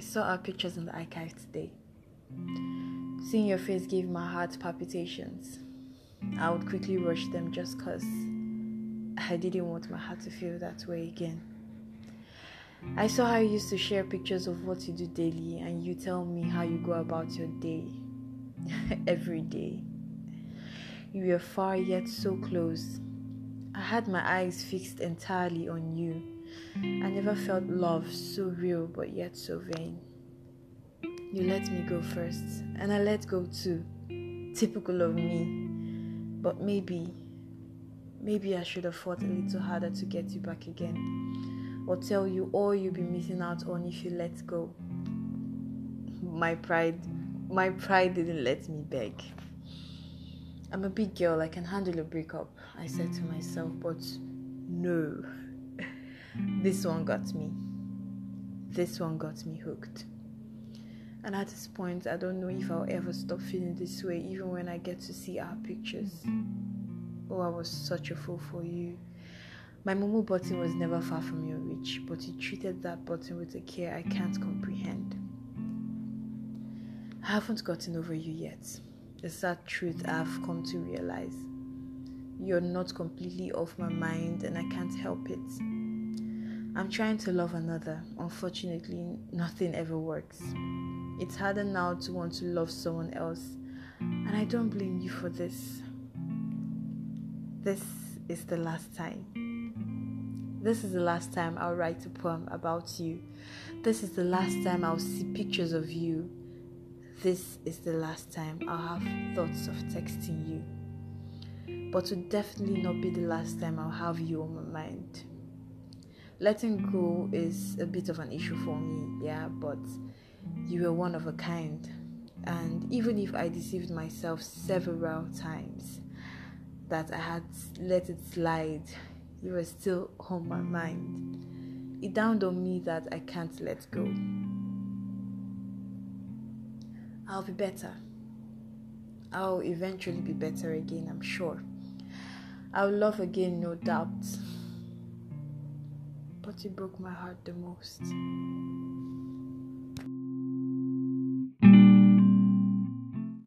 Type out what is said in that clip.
saw our pictures in the archive today. Seeing your face gave my heart palpitations. I would quickly rush them just because I didn't want my heart to feel that way again. I saw how you used to share pictures of what you do daily, and you tell me how you go about your day every day. You were far yet so close. I had my eyes fixed entirely on you. I never felt love so real but yet so vain. You let me go first, and I let go too. Typical of me. But maybe, maybe I should have fought a little harder to get you back again, or tell you all you'll be missing out on if you let go. My pride, my pride didn't let me beg. I'm a big girl, I can handle a breakup, I said to myself, but no. This one got me. This one got me hooked. And at this point, I don't know if I'll ever stop feeling this way, even when I get to see our pictures. Oh, I was such a fool for you. My Momo button was never far from your reach, but you treated that button with a care I can't comprehend. I haven't gotten over you yet. The sad truth I've come to realize. You're not completely off my mind, and I can't help it. I'm trying to love another. Unfortunately, nothing ever works. It's harder now to want to love someone else, and I don't blame you for this. This is the last time. This is the last time I'll write a poem about you. This is the last time I'll see pictures of you. This is the last time I'll have thoughts of texting you. But it will definitely not be the last time I'll have you on my mind. Letting go is a bit of an issue for me, yeah, but you were one of a kind. And even if I deceived myself several times that I had let it slide, you were still on my mind. It dawned on me that I can't let go. I'll be better. I'll eventually be better again, I'm sure. I'll love again, no doubt. But it broke my heart the most.